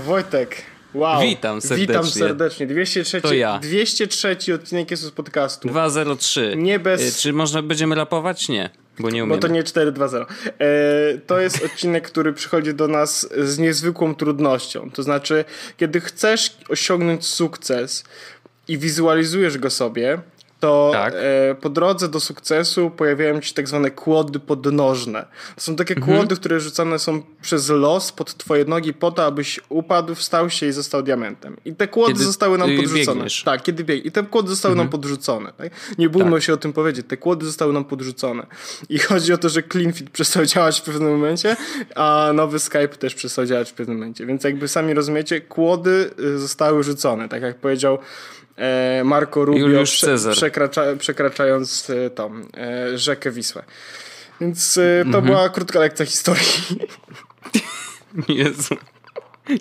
Wojtek. Wow. Witam serdecznie. Witam serdecznie. 203, To ja. 203 odcinek jest z podcastu. 203. Nie bez- Y, Czy można będziemy rapować? Nie, bo nie Bo umiemy. to nie 4-2-0. E, to jest odcinek, który przychodzi do nas z niezwykłą trudnością. To znaczy, kiedy chcesz osiągnąć sukces i wizualizujesz go sobie, to Tak. e, po drodze do sukcesu pojawiają ci tak zwane kłody podnożne. To są takie kłody, które rzucane są przez los pod twoje nogi po to, abyś upadł, wstał się i został diamentem. I te kłody Kiedy zostały nam podrzucone. biegniesz. Tak, kiedy bieg. I te kłody zostały nam podrzucone. Tak? Nie bójmy się o tym powiedzieć. Te kłody zostały nam podrzucone. I chodzi o to, że CleanFit przestał działać w pewnym momencie, a nowy Skype też przestał działać w pewnym momencie. Więc jakby sami rozumiecie, kłody y, zostały rzucone. Tak jak powiedział Marco Rubio, Cezar. przekracza, przekraczając e, tą e, rzekę Wisłę. Więc e, Mhm. to była krótka lekcja historii. Jezu.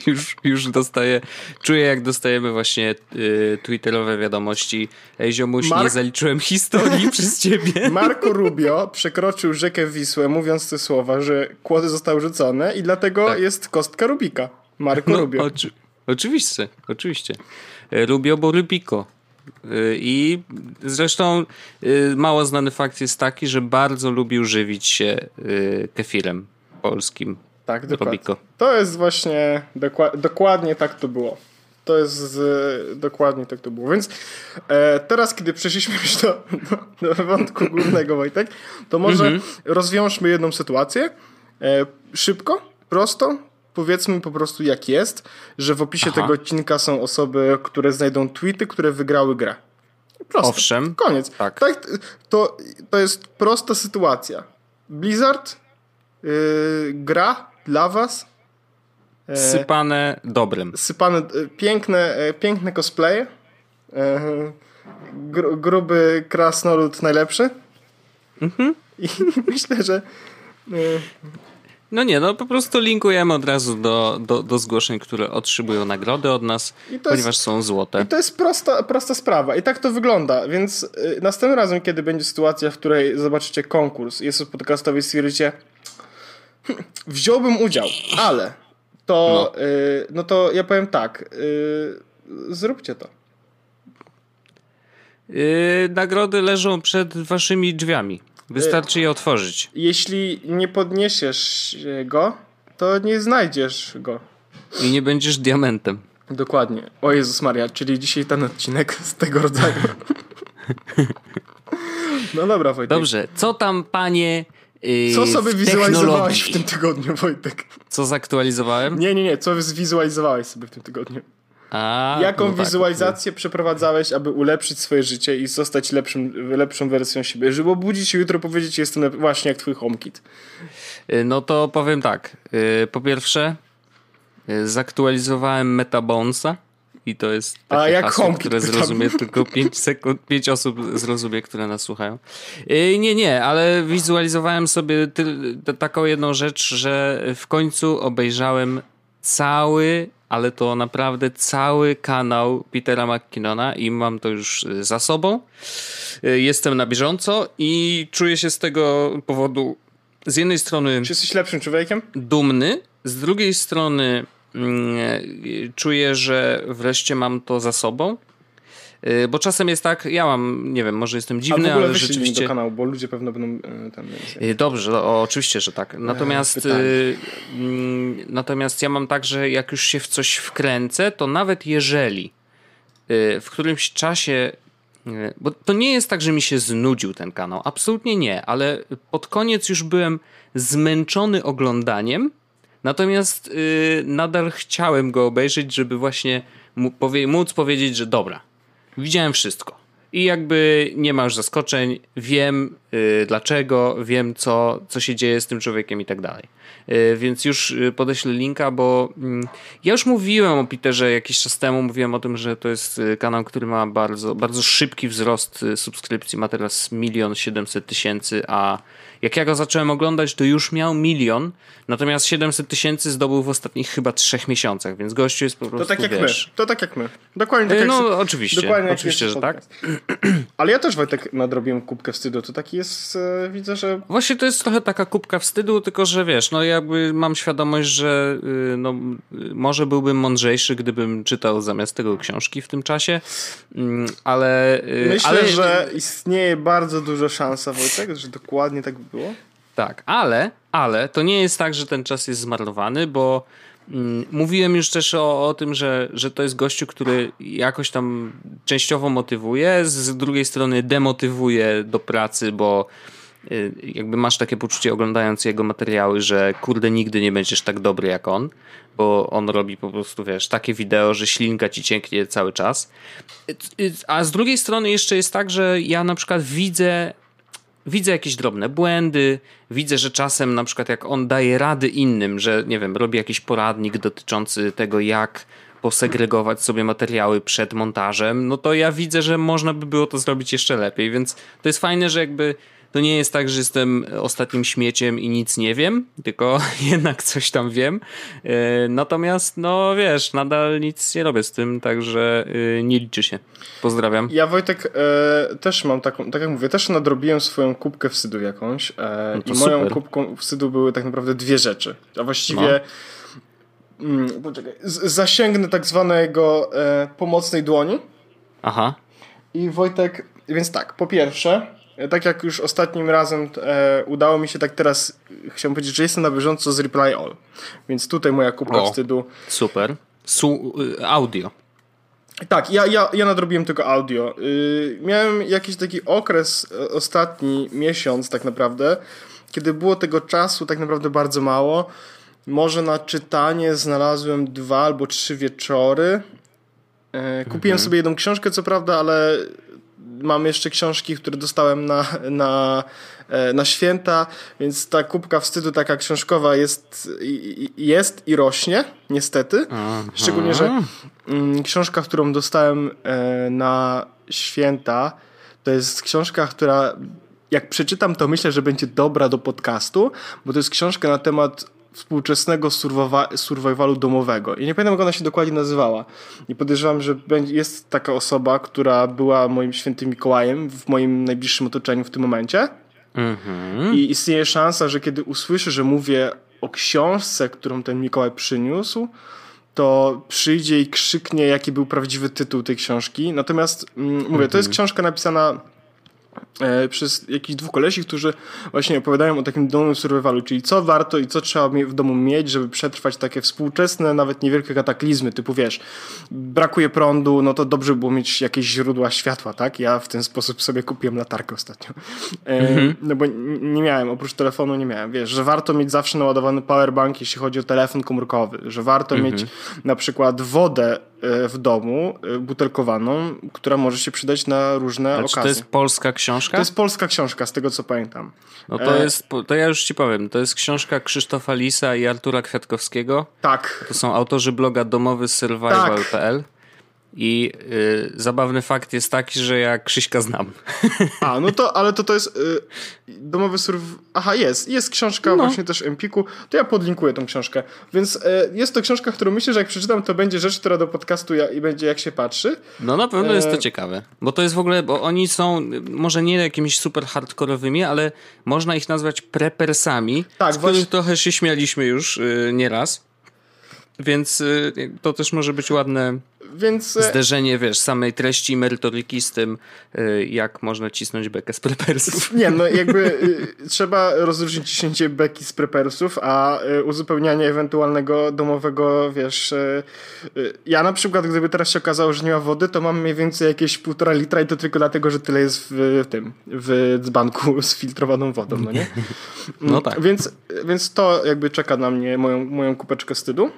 Już, już dostaję, czuję jak dostajemy właśnie y, twitterowe wiadomości. Ej ziomuś, Mark- nie zaliczyłem historii przez ciebie. Marco Rubio przekroczył rzekę Wisłę, mówiąc te słowa, że kłody zostały rzucone i dlatego Tak. jest kostka Rubika. Marco No, Rubio. oczy, oczywiście, oczywiście. Rubio bo Rubiko. Y, I zresztą y, mało znany fakt jest taki, że bardzo lubił żywić się kefirem polskim. Tak, dokładnie. To jest właśnie dokła- dokładnie tak to było. To jest z, dokładnie tak to było. Więc e, teraz, kiedy przeszliśmy już do, do, do wątku głównego, Wojtek, to może Mhm. rozwiążmy jedną sytuację. E, szybko, prosto. Powiedzmy po prostu jak jest, że w opisie Aha. tego odcinka są osoby, które znajdą tweety, które wygrały grę. Proste. Owszem. Koniec. Tak. to, to jest prosta sytuacja. Blizzard yy, gra dla was e, Sypane dobrem. sypane e, piękne, e, piękne cosplaye. E, gru, gruby krasnolud najlepszy. Mhm. I myślę, że e, No nie, no po prostu linkujemy od razu do, do, do zgłoszeń, które otrzymują nagrody od nas, to ponieważ jest- są złote. I to jest prosta, prosta sprawa. I tak to wygląda. Więc y, następnym razem, kiedy będzie sytuacja, w której zobaczycie konkurs, jest podcastowy i stwierdzicie, "Hm, wziąłbym udział, ale to, no. Y, no to ja powiem tak, y, zróbcie to. Yy, nagrody leżą przed waszymi drzwiami. Wystarczy je otworzyć. Jeśli nie podniesiesz go, to nie znajdziesz go. I nie będziesz diamentem. Dokładnie. O Jezus Maria, czyli dzisiaj ten odcinek z tego rodzaju. No dobra, Wojtek. Dobrze, co tam panie yy, Co sobie wizualizowałeś w tym tygodniu, Wojtek? Co zaktualizowałem? Nie, nie, nie. Co zwizualizowałeś sobie w tym tygodniu? A, Jaką no tak. wizualizację przeprowadzałeś, aby ulepszyć swoje życie i zostać lepszym, lepszą wersją siebie? Żeby obudzić się jutro powiedzieć, jestem właśnie jak twój HomeKit. Yy, No to powiem tak. Yy, po pierwsze, yy, zaktualizowałem Metabonsa. I to jest A takie jak hasło, HomeKit które zrozumie tylko 5 sekund, 5 osób zrozumie, które nas słuchają. Nie, nie, ale wizualizowałem sobie ty, taką jedną rzecz, że w końcu obejrzałem cały, ale to naprawdę cały kanał Petera McKinnona i mam to już y, za sobą. Y, Jestem na bieżąco i czuję się z tego powodu z jednej strony Czy jesteś lepszym człowiekiem? dumny, z drugiej strony mm, y, czuję, że wreszcie mam to za sobą. Y, Bo czasem jest tak, ja mam, nie wiem, może jestem A w dziwny, ogóle ale rzeczywiście. do kanału, bo ludzie pewno będą e, tam... Y, Dobrze, o, oczywiście, że tak. Natomiast, pytanie. y, mm, natomiast ja mam tak, że jak już się w coś wkręcę, to nawet jeżeli y, w którymś czasie. y, Bo to nie jest tak, że mi się znudził ten kanał. Absolutnie nie, ale pod koniec już byłem zmęczony oglądaniem. Natomiast y, nadal chciałem go obejrzeć, żeby właśnie móc powiedzieć, że dobra, widziałem wszystko. I jakby nie ma już zaskoczeń, wiem dlaczego, wiem co, co się dzieje z tym człowiekiem i tak dalej. Y, więc już y, podeślę linka, bo mm, ja już mówiłem o Peterze jakiś czas temu, mówiłem o tym, że to jest y, kanał, który ma bardzo, bardzo szybki wzrost y, subskrypcji, ma teraz milion siedemset tysięcy, a jak ja go zacząłem oglądać, to już miał milion, natomiast 700 tysięcy zdobył w ostatnich chyba trzech miesiącach, więc gościu jest po prostu, To tak jak wiesz... my. To tak jak my. Dokładnie tak Y, jak No oczywiście, dokładnie oczywiście, że tak. podcast. Ale ja też Wojtek nadrobiłem kubkę wstydu. To taki jest, e, widzę, że... Właśnie to jest trochę taka kubka wstydu, tylko że wiesz, no jakby mam świadomość, że y, no, y, może byłbym mądrzejszy, gdybym czytał zamiast tego książki w tym czasie, mm, ale... Y, Myślę, ale... że istnieje bardzo duża szansa, Wojtek, że dokładnie tak by było. Tak, ale, ale to nie jest tak, że ten czas jest zmarnowany, bo mówiłem już też o, o tym, że, że to jest gościu, który jakoś tam częściowo motywuje, z drugiej strony demotywuje do pracy, bo y, jakby masz takie poczucie oglądając jego materiały, że kurde nigdy nie będziesz tak dobry jak on, bo on robi po prostu, wiesz, takie wideo, że ślinka ci cięknie cały czas. Y, a z drugiej strony jeszcze jest tak, że ja na przykład widzę widzę jakieś drobne błędy, widzę, że czasem na przykład jak on daje rady innym, że nie wiem, robi jakiś poradnik dotyczący tego, jak posegregować sobie materiały przed montażem, no to ja widzę, że można by było to zrobić jeszcze lepiej, więc to jest fajne, że jakby to nie jest tak, że jestem ostatnim śmieciem i nic nie wiem, tylko jednak coś tam wiem. E, natomiast, no wiesz, nadal nic nie robię z tym, także e, nie liczy się. Pozdrawiam. Ja Wojtek e, też mam taką, tak jak mówię, też nadrobiłem swoją kubkę wstydu jakąś e, no i moją super. kubką wstydu były tak naprawdę dwie rzeczy. A właściwie no. mm, poczekaj, zasięgnę tak zwanego e, pomocnej dłoni. Aha. I Wojtek, więc tak, po pierwsze tak jak już ostatnim razem e, udało mi się, tak teraz chciałem powiedzieć, że jestem na bieżąco z Reply All. Więc tutaj moja kubka o, wstydu. Super. Su y, audio. Tak, ja, ja, ja nadrobiłem tylko audio. Yy, miałem jakiś taki okres, e, ostatni miesiąc tak naprawdę, kiedy było tego czasu tak naprawdę bardzo mało. Może na czytanie znalazłem dwa albo trzy wieczory. E, kupiłem mhm. sobie jedną książkę, co prawda, ale mam jeszcze książki, które dostałem na, na, e, na święta, więc ta kubka wstydu taka książkowa jest, jest i rośnie, niestety. Aha. Szczególnie, że mm, książka, którą dostałem e, na święta, to jest książka, która jak przeczytam, to myślę, że będzie dobra do podcastu, bo to jest książka na temat współczesnego survivalu domowego. I nie pamiętam, jak ona się dokładnie nazywała. I podejrzewam, że jest taka osoba, która była moim świętym Mikołajem w moim najbliższym otoczeniu w tym momencie. Mhm. I istnieje szansa, że kiedy usłyszę, że mówię o książce, którą ten Mikołaj przyniósł, to przyjdzie i krzyknie, jaki był prawdziwy tytuł tej książki. Natomiast mm, mówię, mhm. to jest mhm. książka napisana przez jakichś dwóch kolesi, którzy właśnie opowiadają o takim domowym survivalu, czyli co warto i co trzeba w domu mieć, żeby przetrwać takie współczesne, nawet niewielkie kataklizmy, typu wiesz, brakuje prądu, no to dobrze było mieć jakieś źródła światła, tak? Ja w ten sposób sobie kupiłem latarkę ostatnio. E, mhm. No bo nie miałem, oprócz telefonu nie miałem. Wiesz, że warto mieć zawsze naładowany powerbank, jeśli chodzi o telefon komórkowy, że warto mhm. mieć na przykład wodę E, w domu e, butelkowaną, która może się przydać na różne A okazje. to jest polska książka? To jest polska książka, z tego co pamiętam. No to e... jest, to ja już ci powiem, to jest książka Krzysztofa Lisa i Artura Kwiatkowskiego. Tak. To są autorzy bloga domowy survival.pl. Tak. I y, zabawny fakt jest taki, że ja Krzyśka znam. A, no to, ale to to jest y, domowy surf... Aha, jest. Jest książka no. właśnie też Empiku. To ja podlinkuję tą książkę. Więc y, jest to książka, którą myślę, że jak przeczytam, to będzie rzecz, która do podcastu ja, i będzie jak się patrzy. No na pewno e... jest to ciekawe. Bo to jest w ogóle, bo oni są może nie jakimiś super hardkorowymi, ale można ich nazwać prepersami. Tak, z właśnie... trochę się śmialiśmy już y, nieraz. Więc y, to też może być ładne więc... E, Zderzenie, wiesz, samej treści merytoryki z tym, e, jak można cisnąć bekę z prepersów. Nie, no jakby e, trzeba rozróżnić ciśnięcie beki z prepersów, a uzupełnianie ewentualnego domowego, wiesz... Ja na przykład, gdyby teraz się okazało, że nie ma wody, to mam mniej więcej jakieś półtora litra i to tylko dlatego, że tyle jest w tym, w dzbanku z filtrowaną wodą, no nie? No tak. Więc, więc to jakby czeka na mnie moją, moją kupeczkę wstydu.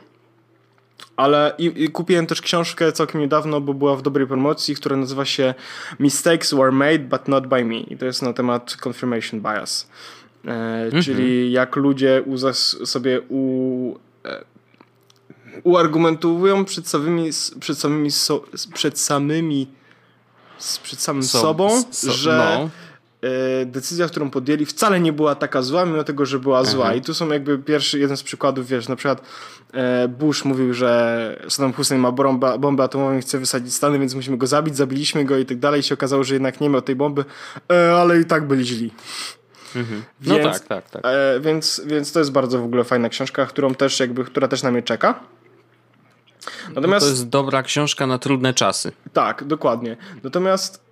Ale i, i, kupiłem też książkę całkiem niedawno, bo była w dobrej promocji, która nazywa się Mistakes were made, but not by me. I to jest na temat confirmation bias. E, mm -hmm. Czyli jak ludzie sobie u, e, uargumentują przed samymi, przed samymi, so, przed samymi przed samym so, sobą, so, że no decyzja, którą podjęli, wcale nie była taka zła, mimo tego, że była zła. I tu są jakby pierwszy, jeden z przykładów, wiesz, na przykład e, Bush mówił, że Saddam Hussein ma bombę, bombę atomową i chce wysadzić Stany, więc musimy go zabić, zabiliśmy go i tak dalej. I się okazało, że jednak nie miał tej bomby, e, ale i tak byli źli. Mhm. No więc, tak, tak, tak. E, więc, więc to jest bardzo w ogóle fajna książka, którą też jakby, która też na mnie czeka. Natomiast, no to jest dobra książka na trudne czasy. Tak, dokładnie. Natomiast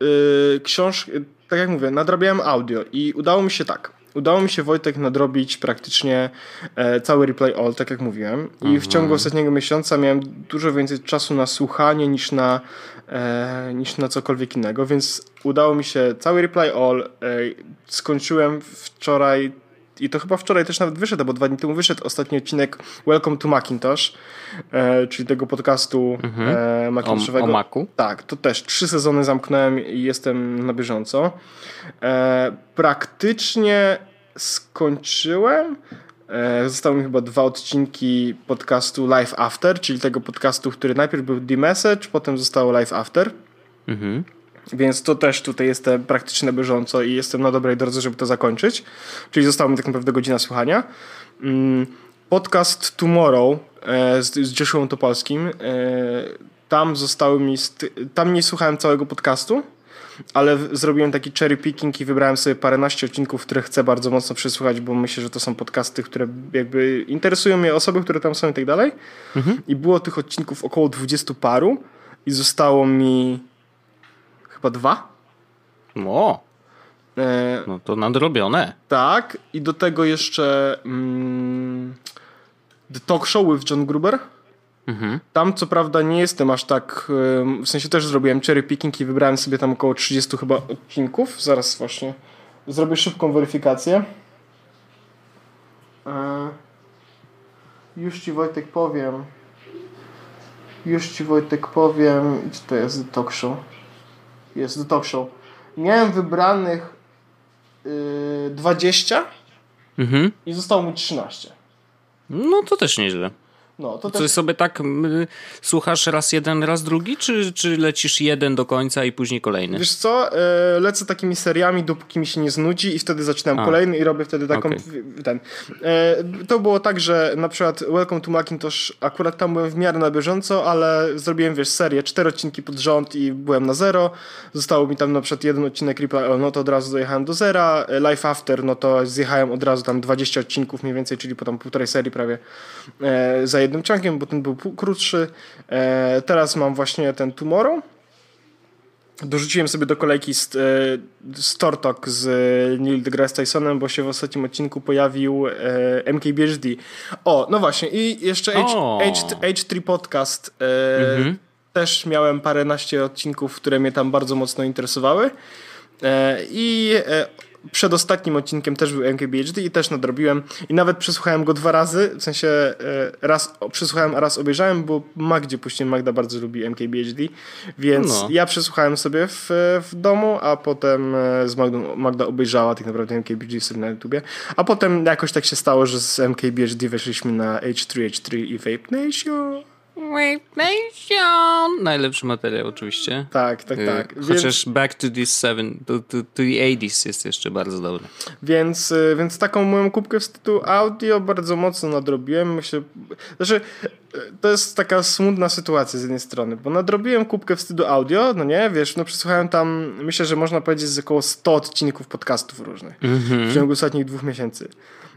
yy, książ... tak jak mówię, nadrabiałem audio i udało mi się tak. Udało mi się Wojtek nadrobić praktycznie e, cały replay all, tak jak mówiłem. I w ciągu mhm. ostatniego miesiąca miałem dużo więcej czasu na słuchanie niż na, e, niż na cokolwiek innego, więc udało mi się cały replay all. E, skończyłem wczoraj i to chyba wczoraj też nawet wyszedł, bo dwa dni temu wyszedł ostatni odcinek Welcome to Macintosh, e, czyli tego podcastu mhm. e. O, o Macu? Tak, to też trzy sezony zamknąłem i jestem na bieżąco. E, praktycznie skończyłem. E, zostały mi chyba dwa odcinki podcastu Live After, czyli tego podcastu, który najpierw był The Message, potem zostało Live After. Mhm. Więc to też tutaj jestem praktycznie bieżąco i jestem na dobrej drodze, żeby to zakończyć. Czyli została mi tak naprawdę godzina słuchania. Mm, podcast Tomorrow e, z, z Joshua Topolskim. E, tam zostały mi. Tam nie słuchałem całego podcastu, ale zrobiłem taki cherry picking i wybrałem sobie paręnaście odcinków, które chcę bardzo mocno przesłuchać, bo myślę, że to są podcasty, które jakby interesują mnie osoby, które tam są i tak dalej. Mhm. I było tych odcinków około dwudziestu paru i zostało mi chyba dwa. O! E, no to nadrobione. Tak, i do tego jeszcze mm, The Talk Show with John Gruber. Mhm. Tam co prawda nie jestem aż tak, w sensie też zrobiłem cherry picking i wybrałem sobie tam około 30 chyba odcinków. Zaraz właśnie zrobię szybką weryfikację. E, już ci Wojtek powiem. Już ci Wojtek powiem. Gdzie to jest The Talk Show? Jest The Talk Show. Miałem wybranych yy, 20 mhm. i zostało mi 13. No to też nieźle. No, to też... sobie tak y, słuchasz raz jeden, raz drugi, czy, czy lecisz jeden do końca i później kolejny? Wiesz co, y, lecę takimi seriami, dopóki mi się nie znudzi i wtedy zaczynam A. kolejny i robię wtedy taką... Okay. Ten. Y, to było tak, że na przykład Welcome to Macintosh akurat tam byłem w miarę na bieżąco, ale zrobiłem, wiesz, serię, cztery odcinki pod rząd i byłem na zero. Zostało mi tam na przykład jeden odcinek Ripple, no to od razu dojechałem do zera. Life After, no to zjechałem od razu tam 20 odcinków mniej więcej, czyli potem półtorej serii prawie za jednym chunkiem, bo ten był krótszy. E, teraz mam właśnie ten Tomorrow. Dorzuciłem sobie do kolejki Stortok z e, Neil deGrasse Tysonem, bo się w ostatnim odcinku pojawił e, MKBHD. O, no właśnie i jeszcze H, H, H3 Podcast. E, mhm. Też miałem paręnaście odcinków, które mnie tam bardzo mocno interesowały. E, I e, przedostatnim odcinkiem też był MKBHD i też nadrobiłem i nawet przesłuchałem go dwa razy, w sensie e, raz przesłuchałem, a raz obejrzałem, bo Magdzie puściłem, Magda bardzo lubi MKBHD, więc no. ja przesłuchałem sobie w, w domu, a potem e, z Magdą, Magda obejrzała tak naprawdę MKBHD sobie na YouTubie, a potem jakoś tak się stało, że z MKBHD weszliśmy na H3H3 i Vape Nation. Nation. Najlepszy materiał oczywiście. Tak, tak, y, tak. Chociaż więc... Back to the seven, to, to, to the 80s jest jeszcze bardzo dobry. Więc, y, więc taką moją kubkę wstydu audio bardzo mocno nadrobiłem. Myślę, znaczy y, to jest taka smutna sytuacja z jednej strony, bo nadrobiłem kubkę wstydu audio, no nie, wiesz, no przesłuchałem tam, myślę, że można powiedzieć z około 100 odcinków podcastów różnych mm -hmm. w ciągu ostatnich dwóch miesięcy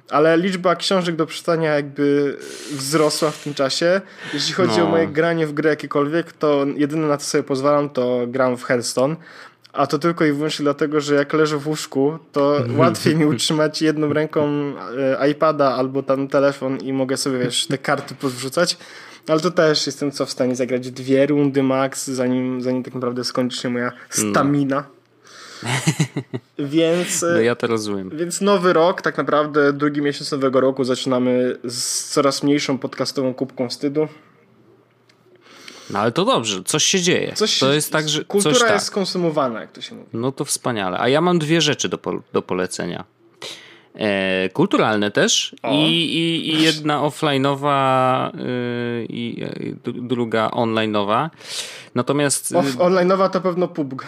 ale liczba książek do przeczytania jakby wzrosła w tym czasie. Jeśli chodzi no. o moje granie w grę jakiekolwiek, to jedyne na co sobie pozwalam, to gram w Hearthstone. A to tylko i wyłącznie dlatego, że jak leżę w łóżku, to łatwiej mi utrzymać jedną ręką e, iPada albo tam telefon i mogę sobie, wiesz, te karty podrzucać. Ale to też jestem co w stanie zagrać dwie rundy max, zanim, zanim tak naprawdę skończy się moja stamina. No. więc. No ja to rozumiem. Więc nowy rok, tak naprawdę drugi miesiąc nowego roku zaczynamy z coraz mniejszą podcastową kubką wstydu. No ale to dobrze, coś się dzieje. Coś to jest tak, że kultura coś, jest tak. skonsumowana, jak to się mówi. No to wspaniale. A ja mam dwie rzeczy do, po, do polecenia. E, kulturalne też i, i, i, jedna offline'owa y, i y, druga online'owa. Natomiast... Off, online'owa to pewno PUBG.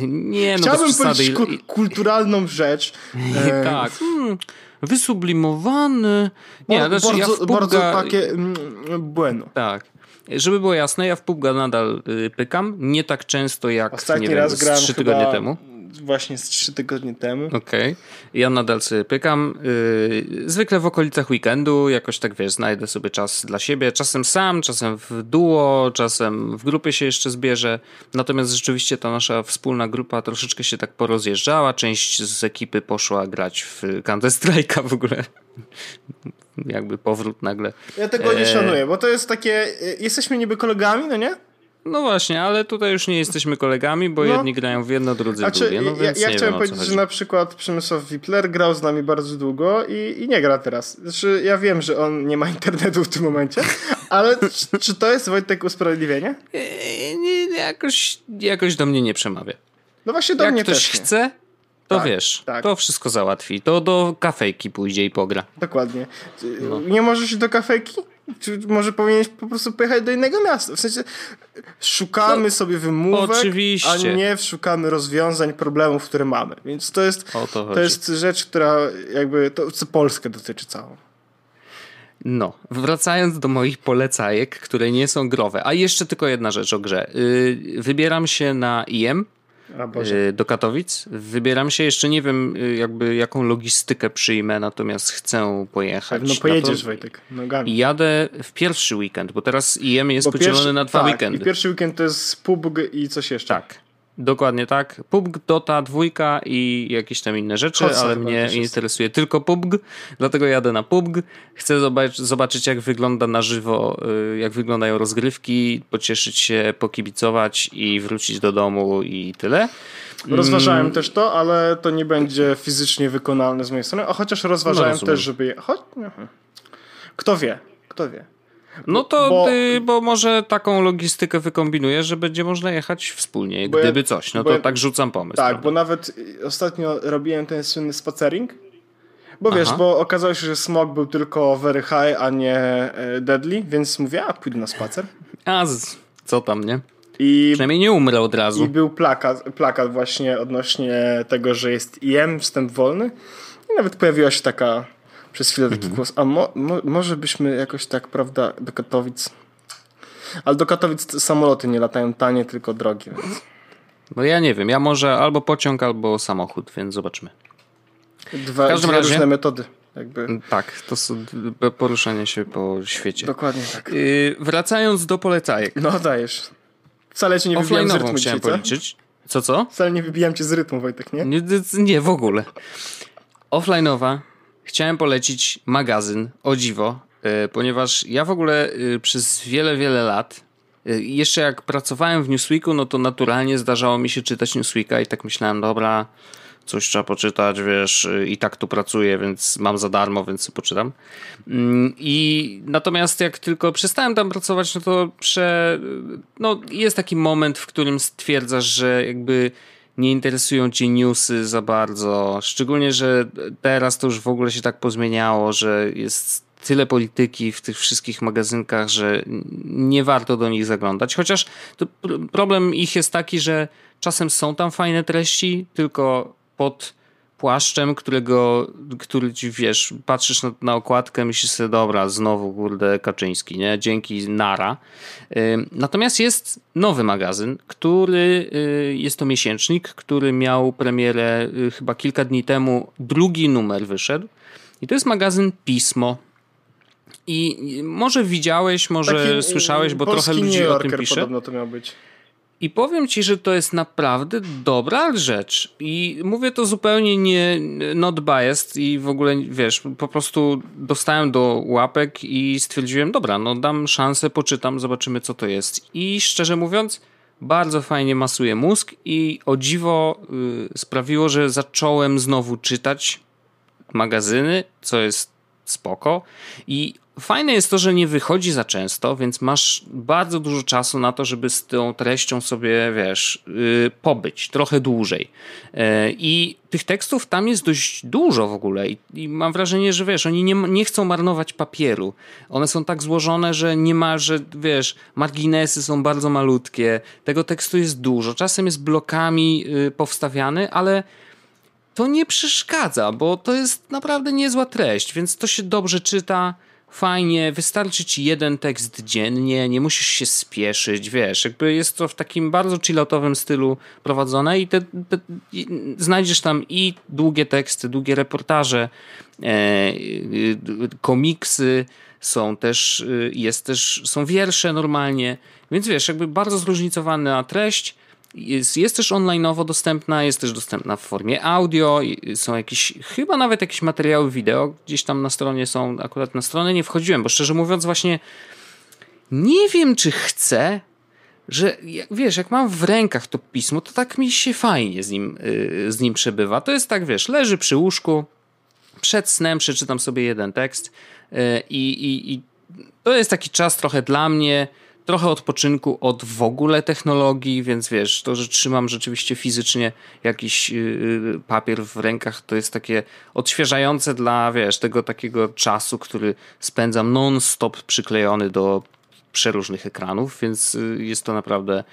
Nie, no Chciałbym powiedzieć ku kulturalną rzecz. E... tak. Hmm, wysublimowany. Nie, Bo, znaczy bardzo, ja w PUBG'a... bardzo takie mm, bueno. Tak. Żeby było jasne, ja w PUBG'a nadal y, pykam. Nie tak często jak Ostatni nie raz wiem, grałem 3 tygodnie temu. Właśnie z 3 tygodnie temu. Okej. Okay. Ja nadal sobie pykam. Yy, zwykle w okolicach weekendu, jakoś tak wiesz, znajdę sobie czas dla siebie. Czasem sam, czasem w duo, czasem w grupie się jeszcze zbierze. Natomiast rzeczywiście ta nasza wspólna grupa troszeczkę się tak porozjeżdżała. Część z ekipy poszła grać w Counter Strike'a w ogóle. Jakby powrót nagle. Ja tego nie e, szanuję, bo to jest takie. Jesteśmy niby kolegami, no nie? No właśnie, ale tutaj już nie jesteśmy kolegami, bo no. jedni grają w jedno, drudzy w znaczy, drugie. No ja, ja chciałem powiedzieć, że na przykład Przemysław Wipler grał z nami bardzo długo i, i nie gra teraz. Znaczy, ja wiem, że on nie ma internetu w tym momencie, ale czy, czy to jest Wojtek usprawiedliwienie? Nie, nie, jakoś, jakoś do mnie nie przemawia. No właśnie do Jak mnie ktoś też. Nie. chce, to tak, wiesz, tak. to wszystko załatwi. To do kafejki pójdzie i pogra. Dokładnie. No. Nie możesz iść do kafejki? Czy może powinieneś po prostu pojechać do innego miasta? W sensie szukamy no, sobie wymówek, oczywiście. a nie szukamy rozwiązań problemów, które mamy. Więc to jest, to, to, jest rzecz, która jakby to Polskę dotyczy całą. No, wracając do moich polecajek, które nie są growe, a jeszcze tylko jedna rzecz o grze. Yy, wybieram się na IM Y, do Katowic. Wybieram się, jeszcze nie wiem y, jakby jaką logistykę przyjmę, natomiast chcę pojechać. No pojedziesz to... Wojtek, nogami. Jadę w pierwszy weekend, bo teraz IM jest bo podzielony pierwszy, na dwa tak, weekendy. i pierwszy weekend to jest PUBG i coś jeszcze. Tak. Dokładnie tak. PUBG, Dota, dwójka i jakieś tam inne rzeczy, ale mnie interesuje tylko PUBG, dlatego jadę na PUBG. Chcę zobaczyć, zobaczyć jak wygląda na żywo, y, jak wyglądają rozgrywki, pocieszyć się, pokibicować i wrócić do domu i tyle. Rozważałem mm. też to, ale to nie będzie fizycznie wykonalne z mojej strony, a chociaż rozważałem no też, żeby... Je... Choć... Kto wie, kto wie. No to bo, ty, bo może taką logistykę wykombinuję, że będzie można jechać wspólnie, gdyby ja, coś. No to ja, tak rzucam pomysł. Tak, prawda? bo nawet ostatnio robiłem ten słynny spacering. Bo Aha. wiesz, bo okazało się, że smog był tylko very high, a nie e, deadly, więc mówię, a pójdę na spacer. A z, co tam, nie? I, Przynajmniej nie umrę od razu. I był plakat, plakat właśnie odnośnie tego, że jest IM, wstęp wolny. I nawet pojawiła się taka przez chwilę taki mhm. głos, a mo, mo, może byśmy jakoś tak, prawda, do Katowic. Ale do Katowic samoloty nie latają tanie, tylko drogie. Więc... No ja nie wiem, ja może albo pociąg, albo samochód, więc zobaczmy. Dwa, dwie razie, różne metody. Jakby. Tak, to są poruszanie się po świecie. Dokładnie tak. Yy, wracając do polecajek. No dajesz. Wcale cię nie wybijam z rytmu chciałem dzisiaj, policzyć. Co, co? Wcale nie wybijam cię z rytmu, Wojtek, nie? Nie, nie w ogóle. Offline'owa chciałem polecić magazyn, o dziwo, e, ponieważ ja w ogóle e, przez wiele, wiele lat, e, jeszcze jak pracowałem w Newsweeku, no to naturalnie zdarzało mi się czytać Newsweeka i tak myślałem, dobra, coś trzeba poczytać, wiesz, i tak tu pracuję, więc mam za darmo, więc poczytam. Mm, I natomiast jak tylko przestałem tam pracować, no to prze, no jest taki moment, w którym stwierdzasz, że jakby nie interesują cię newsy za bardzo. Szczególnie, że teraz to już w ogóle się tak pozmieniało, że jest tyle polityki w tych wszystkich magazynkach, że nie warto do nich zaglądać. Chociaż problem ich jest taki, że czasem są tam fajne treści, tylko pod płaszczem, którego, który ci wiesz, patrzysz na, na okładkę, myślisz sobie, dobra, znowu kurde Kaczyński, nie? Dzięki Nara. Natomiast jest nowy magazyn, który y, jest to miesięcznik, który miał premierę y, chyba kilka dni temu. Drugi numer wyszedł. I to jest magazyn Pismo. I może widziałeś, może Taki, słyszałeś, bo trochę ludzi o tym pisze. podobno to miał być. I powiem ci, że to jest naprawdę dobra rzecz. I mówię to zupełnie nie not biased i w ogóle, wiesz, po prostu dostałem do łapek i stwierdziłem, dobra, no dam szansę, poczytam, zobaczymy co to jest. I szczerze mówiąc, bardzo fajnie masuje mózg i o dziwo y, sprawiło, że zacząłem znowu czytać magazyny, co jest spoko. I Fajne jest to, że nie wychodzi za często, więc masz bardzo dużo czasu na to, żeby z tą treścią sobie, wiesz, yy, pobyć trochę dłużej. Yy, I tych tekstów tam jest dość dużo w ogóle I, i, mam wrażenie, że wiesz, oni nie, nie chcą marnować papieru. One są tak złożone, że nie ma, że wiesz, marginesy są bardzo malutkie, tego tekstu jest dużo, czasem jest blokami yy, powstawiany, ale to nie przeszkadza, bo to jest naprawdę niezła treść, więc to się dobrze czyta fajnie, wystarczy ci jeden tekst dziennie, nie musisz się spieszyć, wiesz, jakby jest to w takim bardzo chilloutowym stylu prowadzone i te, te i znajdziesz tam i długie teksty, długie reportaże, e, komiksy, są też, y, jest też, są wiersze normalnie, więc wiesz, jakby bardzo zróżnicowana treść, jest, jest też online'owo dostępna, jest też dostępna w formie audio, są jakieś, chyba nawet jakieś materiały wideo, gdzieś tam na stronie są, akurat na stronę nie wchodziłem, bo szczerze mówiąc właśnie nie wiem, czy chcę, że wiesz, jak mam w rękach to pismo, to tak mi się fajnie z nim, yy, z nim przebywa. To jest tak, wiesz, leży przy łóżku, przed snem przeczytam sobie jeden tekst yy, i, i to jest taki czas trochę dla mnie, trochę odpoczynku od w ogóle technologii, więc wiesz, to, że trzymam rzeczywiście fizycznie jakiś yy, papier w rękach, to jest takie odświeżające dla, wiesz, tego takiego czasu, który spędzam non-stop przyklejony do przeróżnych ekranów, więc yy, jest to naprawdę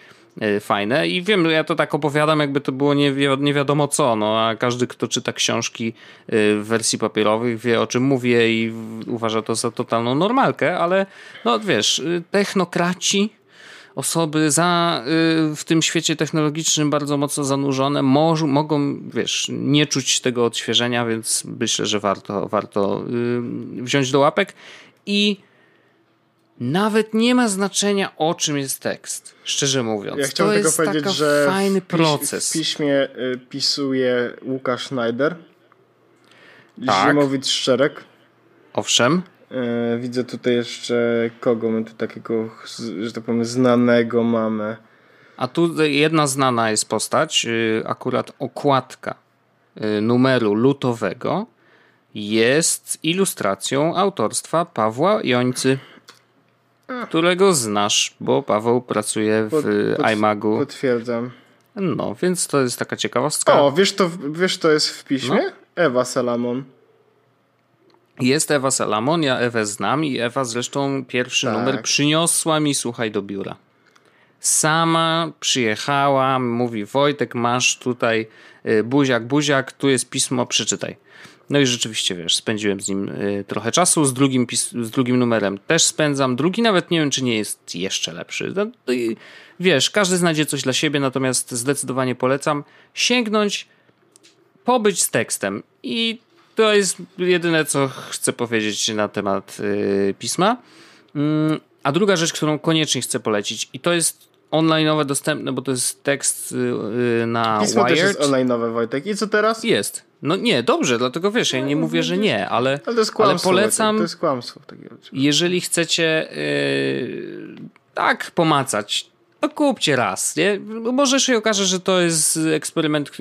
fajne. I wiem, ja to tak opowiadam, jakby to było nie, wi nie wiadomo co, no a każdy, kto czyta książki e, w wersji papierowych wie o czym mówię i uważa to za totalną normalkę, ale no wiesz, e, technokraci osoby za, w tym świecie technologicznym bardzo mocno zanurzone mo mogą, wiesz, nie czuć tego odświeżenia, więc myślę, że warto, warto wziąć do łapek i nawet nie ma znaczenia, o czym jest tekst, szczerze mówiąc. Ja to tylko powiedzieć, że fajny proces. w piśmie y, pisuje Łukasz Schneider, tak. Zimowicz Szczerek. Owszem. Y, widzę tutaj jeszcze kogo my tu takiego, że tak powiem, znanego mamy. A tu jedna znana jest postać, y, akurat okładka numeru lutowego jest ilustracją autorstwa Pawła Jońcy którego znasz, bo Paweł pracuje w pod, pod, iMagu. Potwierdzam. No, więc to jest taka ciekawostka. O, wiesz to, wiesz to jest w piśmie? No. Ewa Salamon. Jest Ewa Salamon, ja Ewę znam i Ewa zresztą pierwszy tak. numer przyniosła mi, słuchaj, do biura. Sama przyjechała, mówi Wojtek, masz tutaj y, buziak, buziak, tu jest pismo, przeczytaj. No i rzeczywiście, wiesz, spędziłem z nim y, trochę czasu, z drugim, z drugim numerem też spędzam. Drugi nawet nie wiem, czy nie jest jeszcze lepszy. No, wiesz, każdy znajdzie coś dla siebie, natomiast zdecydowanie polecam sięgnąć, pobyć z tekstem. I to jest jedyne, co chcę powiedzieć na temat yy, pisma. Yy, a druga rzecz, którą koniecznie chcę polecić, i to jest online'owe dostępne, bo to jest tekst yy, na Pismo Wired. też jest online'owe, Wojtek. I co teraz? Jest. No nie, dobrze, dlatego wiesz, ja nie no, mówię, że nie, ale, ale, ale polecam. To jest kłamstwo. Jeżeli chcecie yy, tak pomacać, to kupcie raz. Nie? Może się okaże, że to jest eksperyment,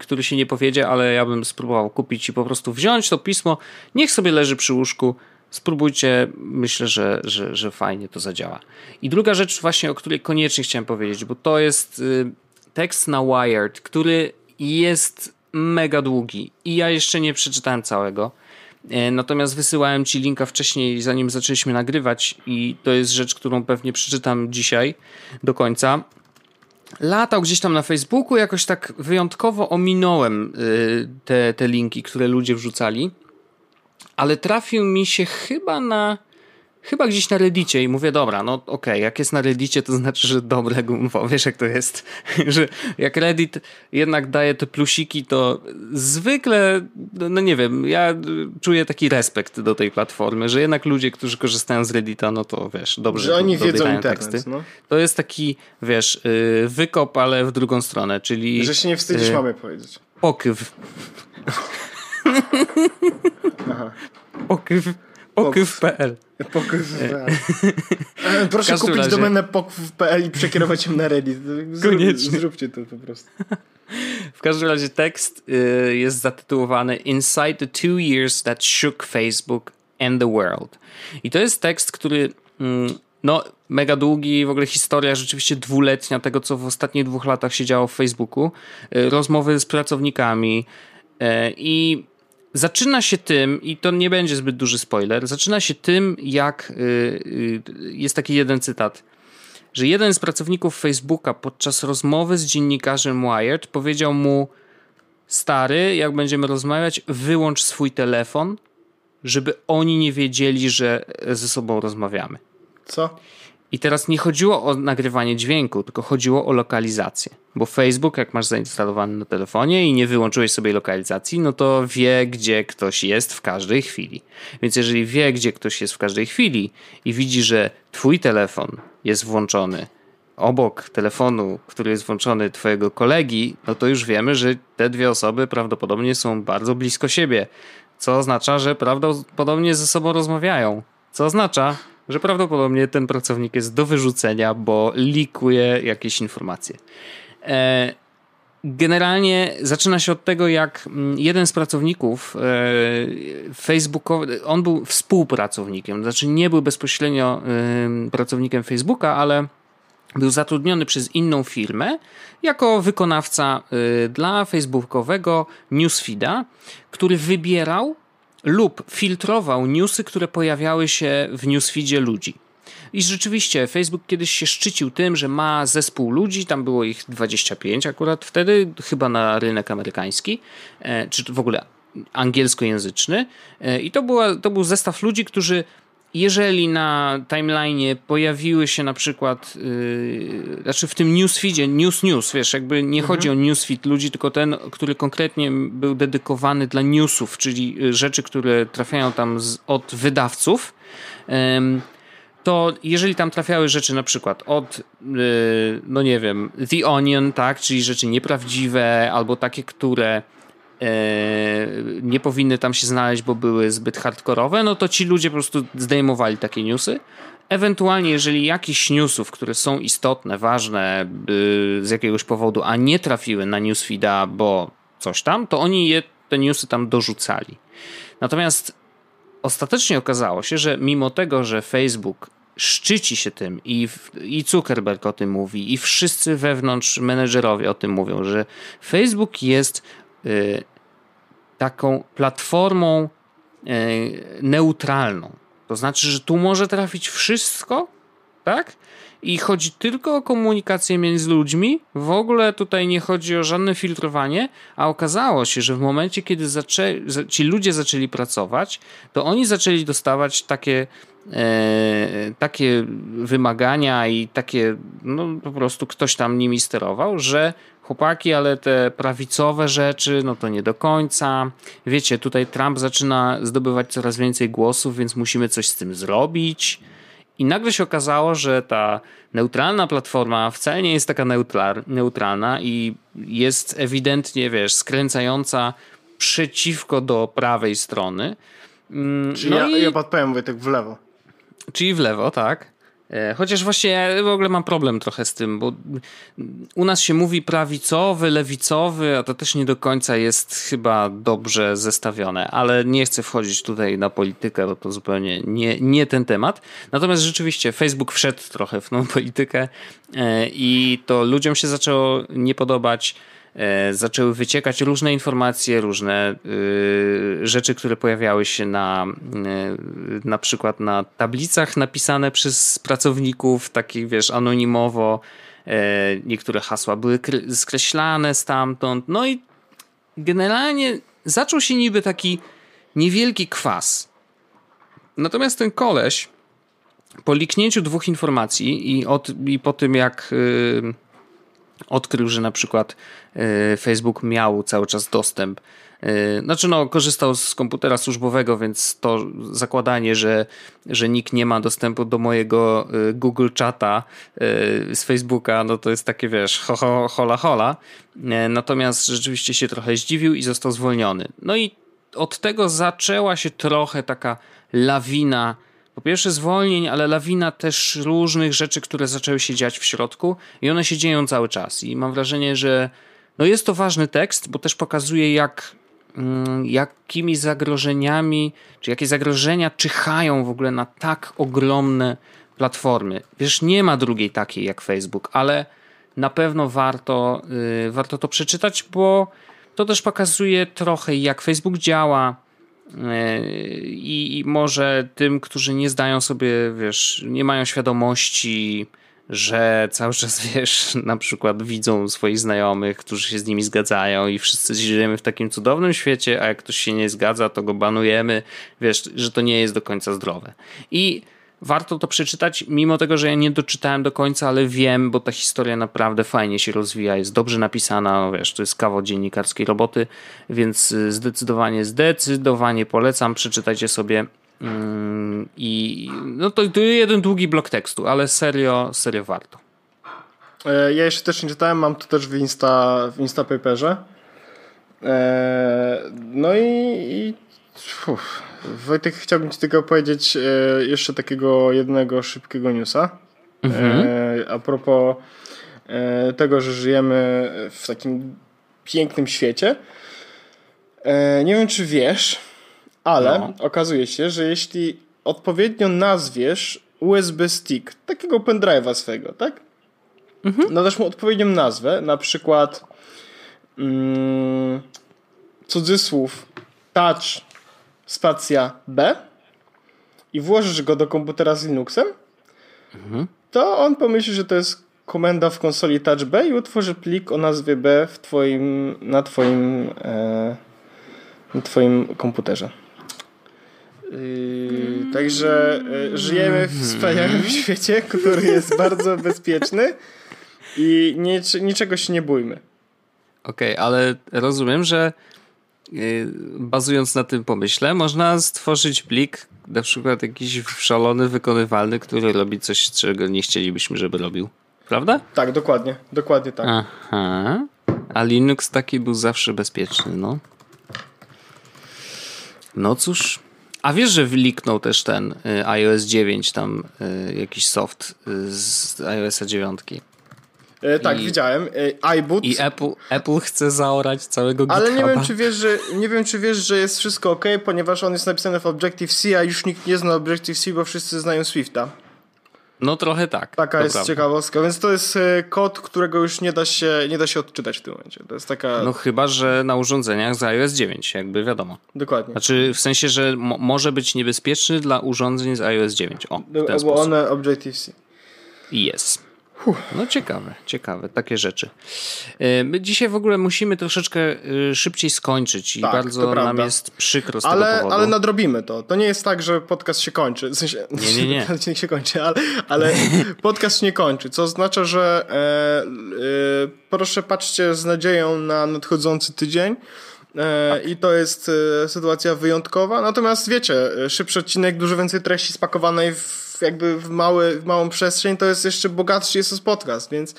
który się nie powiedzie, ale ja bym spróbował kupić i po prostu wziąć to pismo, niech sobie leży przy łóżku, spróbujcie, myślę, że, że, że fajnie to zadziała. I druga rzecz właśnie, o której koniecznie chciałem powiedzieć, bo to jest y, tekst na Wired, który jest mega długi i ja jeszcze nie przeczytałem całego. E, natomiast wysyłałem ci linka wcześniej, zanim zaczęliśmy nagrywać, i to jest rzecz, którą pewnie przeczytam dzisiaj do końca. Latał gdzieś tam na Facebooku, jakoś tak wyjątkowo ominąłem y, te, te linki, które ludzie wrzucali, ale trafił mi się chyba na chyba gdzieś na Reddicie i mówię, dobra, no okej, okay, jak jest na Reddicie, to znaczy, że dobre gunwo, wiesz jak to jest, że jak Reddit jednak daje te plusiki, to zwykle, no nie wiem, ja czuję taki respekt do tej platformy, że jednak ludzie, którzy korzystają z Reddita, no to wiesz, dobrze że oni wiedzą internet, teksty. No. To jest taki, wiesz, y, wykop, ale w drugą stronę, czyli... Że się nie wstydzisz, y, mamy powiedzieć. Pokyw. Aha. Pokyw Pokyw.pl Pokyw.pl e, Proszę kupić razie... domenę pokyw.pl i przekierować ją na Reddit. Koniecznie. Zróbcie to po prostu. W każdym razie tekst y, jest zatytułowany Inside the two years that shook Facebook and the world. I to jest tekst, który mm, no, mega długi, w ogóle historia rzeczywiście dwuletnia tego, co w ostatnich dwóch latach się działo w Facebooku. Y, rozmowy z pracownikami y, i zaczyna się tym, i to nie będzie zbyt duży spoiler, zaczyna się tym, jak y, jest taki jeden cytat, że jeden z pracowników Facebooka podczas rozmowy z dziennikarzem Wired powiedział mu stary, jak będziemy rozmawiać, wyłącz swój telefon, żeby oni nie wiedzieli, że ze sobą rozmawiamy. Co? I teraz nie chodziło o nagrywanie dźwięku, tylko chodziło o lokalizację. Bo Facebook, jak masz zainstalowany na telefonie i nie wyłączyłeś sobie lokalizacji, no to wie, gdzie ktoś jest w każdej chwili. Więc jeżeli wie, gdzie ktoś jest w każdej chwili i widzi, że twój telefon jest włączony obok telefonu, który jest włączony twojego kolegi, no to już wiemy, że te dwie osoby prawdopodobnie są bardzo blisko siebie. Co oznacza, że prawdopodobnie ze sobą rozmawiają. Co oznacza, że prawdopodobnie ten pracownik jest do wyrzucenia, bo likuje jakieś informacje. E, generalnie zaczyna się od tego, jak mm, jeden z pracowników e, Facebookowy, on był współpracownikiem, znaczy nie był bezpośrednio pracownikiem Facebooka, ale był zatrudniony przez inną firmę jako wykonawca e, dla facebookowego newsfeeda, który wybierał lub filtrował newsy, które pojawiały się w newsfeedzie ludzi. I rzeczywiście Facebook kiedyś się szczycił tym, że ma zespół ludzi, tam było ich 25 akurat wtedy, chyba na rynek amerykański, e, czy w ogóle angielskojęzyczny. E, I to, była, to był zestaw ludzi, którzy jeżeli na timeline pojawiły się na przykład, yy, znaczy w tym newsfeedzie, news news, wiesz, jakby nie mhm. chodzi o newsfeed ludzi, tylko ten, który konkretnie był dedykowany dla newsów, czyli y, rzeczy, które trafiają tam z, od wydawców, yy, to jeżeli tam trafiały rzeczy na przykład od, yy, no nie wiem, The Onion, tak, czyli rzeczy nieprawdziwe, albo takie, które nie powinny tam się znaleźć, bo były zbyt hardkorowe, no to ci ludzie po prostu zdejmowali takie newsy. Ewentualnie, jeżeli jakiś newsów, które są istotne, ważne z jakiegoś powodu, a nie trafiły na newsfeeda, bo coś tam, to oni je, te newsy tam dorzucali. Natomiast ostatecznie okazało się, że mimo tego, że Facebook szczyci się tym i, i Zuckerberg o tym mówi, i wszyscy wewnątrz menedżerowie o tym mówią, że Facebook jest y, taką platformą e, neutralną. To znaczy, że tu może trafić wszystko, tak? I chodzi tylko o komunikację między ludźmi. W ogóle tutaj nie chodzi o żadne filtrowanie, a okazało się, że w momencie, kiedy zaczę... ci ludzie zaczęli pracować, to oni zaczęli dostawać takie, takie wymagania i takie, no po prostu ktoś tam nimi sterował, że chłopaki, ale te prawicowe rzeczy, no to nie do końca. Wiecie, tutaj Trump zaczyna zdobywać coraz więcej głosów, więc musimy coś z tym zrobić. I nagle się okazało, że ta neutralna platforma wcale nie jest taka neutralna i jest ewidentnie, wiesz, skręcająca przeciwko do prawej strony. Mm, Czyli no ja, i... ja podpowiem Wojtek w lewo. Czyli w lewo, tak. E, chociaż właśnie ja w ogóle mam problem trochę z tym, bo u nas się mówi prawicowy, lewicowy, a to też nie do końca jest chyba dobrze zestawione, ale nie chcę wchodzić tutaj na politykę, bo to zupełnie nie, nie ten temat. Natomiast rzeczywiście Facebook wszedł trochę w tą politykę e, i to ludziom się zaczęło nie podobać. E, zaczęły wyciekać różne informacje, różne y, rzeczy, które pojawiały się na y, na przykład na tablicach napisane przez pracowników, takich wiesz, anonimowo. E, niektóre hasła były skreślane stamtąd. No i generalnie zaczął się niby taki niewielki kwas. Natomiast ten koleś po liknięciu dwóch informacji i, od, i po tym jak y, odkrył, że na przykład e, Facebook miał cały czas dostęp. E, znaczy, no, korzystał z komputera służbowego, więc to zakładanie, że, że nikt nie ma dostępu do mojego e, Google Chata z Facebooka, no to jest takie, wiesz, ho, ho, hola, hola. Natomiast rzeczywiście się trochę zdziwił i został zwolniony. No i od tego zaczęła się trochę taka lawina po pierwsze zwolnień, ale lawina też różnych rzeczy, które zaczęły się dziać w środku i one się dzieją cały czas. I mam wrażenie, że no jest to ważny tekst, bo też pokazuje, jak mm, jakimi zagrożeniami, czy jakie zagrożenia czyhają w ogóle na tak ogromne platformy. Wiesz, nie ma drugiej takiej jak Facebook, ale na pewno warto, yy, warto to przeczytać, bo to też pokazuje trochę, jak Facebook działa. Yy, I może tym, którzy nie zdają sobie, wiesz, nie mają świadomości, że cały czas, wiesz, na przykład widzą swoich znajomych, którzy się z nimi zgadzają i wszyscy żyjemy w takim cudownym świecie, a jak ktoś się nie zgadza, to go banujemy, wiesz, że to nie jest do końca zdrowe. I warto to przeczytać, mimo tego, że ja nie doczytałem do końca, ale wiem, bo ta historia naprawdę fajnie się rozwija, jest dobrze napisana, no wiesz, to jest kawał dziennikarskiej roboty, więc zdecydowanie, zdecydowanie polecam, przeczytajcie sobie mm, i no to, to jeden długi blok tekstu, ale serio, serio warto. E, ja jeszcze też nie czytałem, mam to też w Insta, w Instapaperze. E, no i, i uf, Wojtek, chciałbym Ci tylko powiedzieć e, jeszcze takiego jednego szybkiego newsa. Mhm. E, a propos e, tego, że żyjemy w takim pięknym świecie. Nie wiem, czy wiesz, ale no. okazuje się, że jeśli odpowiednio nazwiesz USB stick, takiego pendrive'a swego, tak? Mhm. Nadasz mu odpowiednią nazwę, na przykład mm, cudzysłów touch spacja B i włożysz go do komputera z Linuxem, mhm. to on pomyśli, że to jest komenda w konsoli Touch B i utworzy plik o nazwie B w twoim, na twoim e, na twoim komputerze. Yy, także e, żyjemy w wspaniałym świecie, który jest bardzo bezpieczny i nic, niczego się nie bójmy. Okej, okay, ale rozumiem, że bazując na tym pomyśle, można stworzyć plik, na przykład jakiś szalony, wykonywalny, który robi coś, czego nie chcielibyśmy, żeby robił. Prawda? Tak, dokładnie. Dokładnie tak. Aha. A Linux taki był zawsze bezpieczny, no. No cóż. A wiesz, że wyliknął też ten y, iOS 9, tam y, jakiś soft z iOS 9. E, tak, I, widziałem. E, iBoot. I Apple, Apple chce zaorać całego GitHuba. Ale nie wiem, czy wiesz, że, nie wiem, czy wiesz, że jest wszystko ok, ponieważ on jest napisany w Objective-C, a już nikt nie zna Objective-C, bo wszyscy znają Swifta. No trochę tak. Taka jest prawda. ciekawostka, więc to jest e, kod, którego już nie da, się, nie da się odczytać w tym momencie. To jest taka... No chyba, że na urządzeniach z iOS 9, jakby wiadomo. Dokładnie. Znaczy w sensie, że może być niebezpieczny dla urządzeń z iOS 9. O, w ten Bo sposób. one Objective-C. Jest. No ciekawe, ciekawe, takie rzeczy. E, my dzisiaj w ogóle musimy troszeczkę e, szybciej skończyć i tak, bardzo nam jest przykro z ale, tego powodu. Ale nadrobimy to. To nie jest tak, że podcast się kończy. W sensie, nie, nie, nie. nie się kończy, ale, ale podcast się nie kończy, co oznacza, że e, e, proszę patrzcie z nadzieją na nadchodzący tydzień. E, tak. I to jest e, sytuacja wyjątkowa. Natomiast wiecie, szybszy odcinek, dużo więcej treści spakowanej w jakby w, mały, w małą przestrzeń, to jest jeszcze bogatszy jest podcast, więc,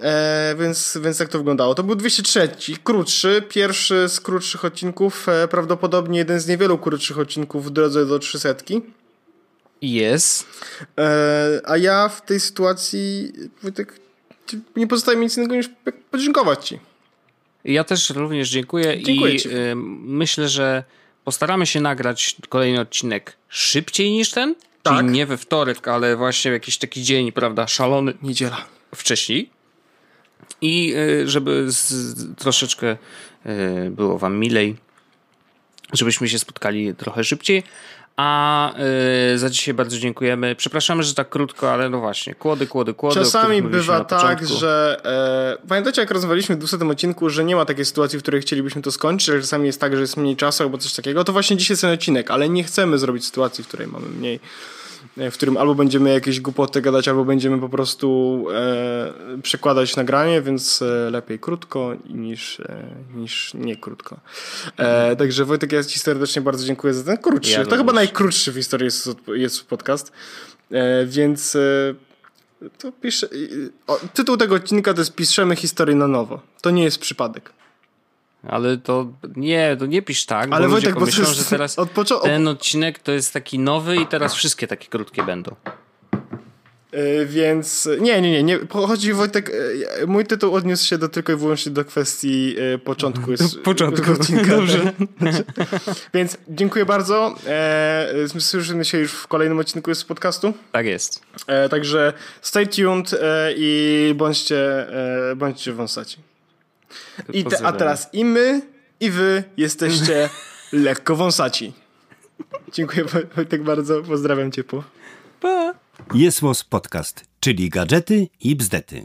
e, więc, więc tak to wyglądało. To był 203, krótszy, pierwszy z krótszych odcinków, e, prawdopodobnie jeden z niewielu krótszych odcinków w drodze do 300. Jest. E, a ja w tej sytuacji tak, nie pozostaje mi nic innego niż podziękować Ci. Ja też również dziękuję, dziękuję i y, myślę, że postaramy się nagrać kolejny odcinek szybciej niż ten. Tak. Czyli nie we wtorek, ale właśnie jakiś taki dzień, prawda, szalony. Niedziela. Wcześniej. I y, żeby z, troszeczkę y, było wam milej, żebyśmy się spotkali trochę szybciej. A y, za dzisiaj bardzo dziękujemy. Przepraszamy, że tak krótko, ale no właśnie, kłody, kłody, kłody. Czasami bywa tak, że e, pamiętacie jak rozmawialiśmy w 200 odcinku, że nie ma takiej sytuacji, w której chcielibyśmy to skończyć, że czasami jest tak, że jest mniej czasu albo coś takiego. To właśnie dzisiaj jest ten odcinek, ale nie chcemy zrobić sytuacji, w której mamy mniej w którym albo będziemy jakieś głupoty gadać, albo będziemy po prostu e, przekładać nagranie, więc e, lepiej krótko niż, e, niż nie krótko. E, także Wojtek, ja Ci serdecznie bardzo dziękuję za ten krótszy. Ja to również. chyba najkrótszy w historii jest, jest podcast. E, więc e, to pisze, o, tytuł tego odcinka to jest Piszemy historię na nowo. To nie jest przypadek. Ale to nie, to nie pisz tak, Ale bo Wojtek, ludzie pomyślą, że teraz ten odcinek to jest taki nowy i teraz wszystkie takie krótkie będą. Więc nie, nie, nie, nie. Chodzi Wojtek, mój tytuł odniósł się do tylko i wyłącznie do kwestii początku. Jest, początku odcinka. Dobrze. Więc dziękuję bardzo. Słyszymy się już w kolejnym odcinku z podcastu. Tak jest. Także stay tuned i bądźcie, bądźcie wąsaci. I te, a teraz i my, i wy jesteście lekko wąsaci. Dziękuję Wojtek bardzo, pozdrawiam ciepło. Pa! Jest Podcast, czyli gadżety i bzdety.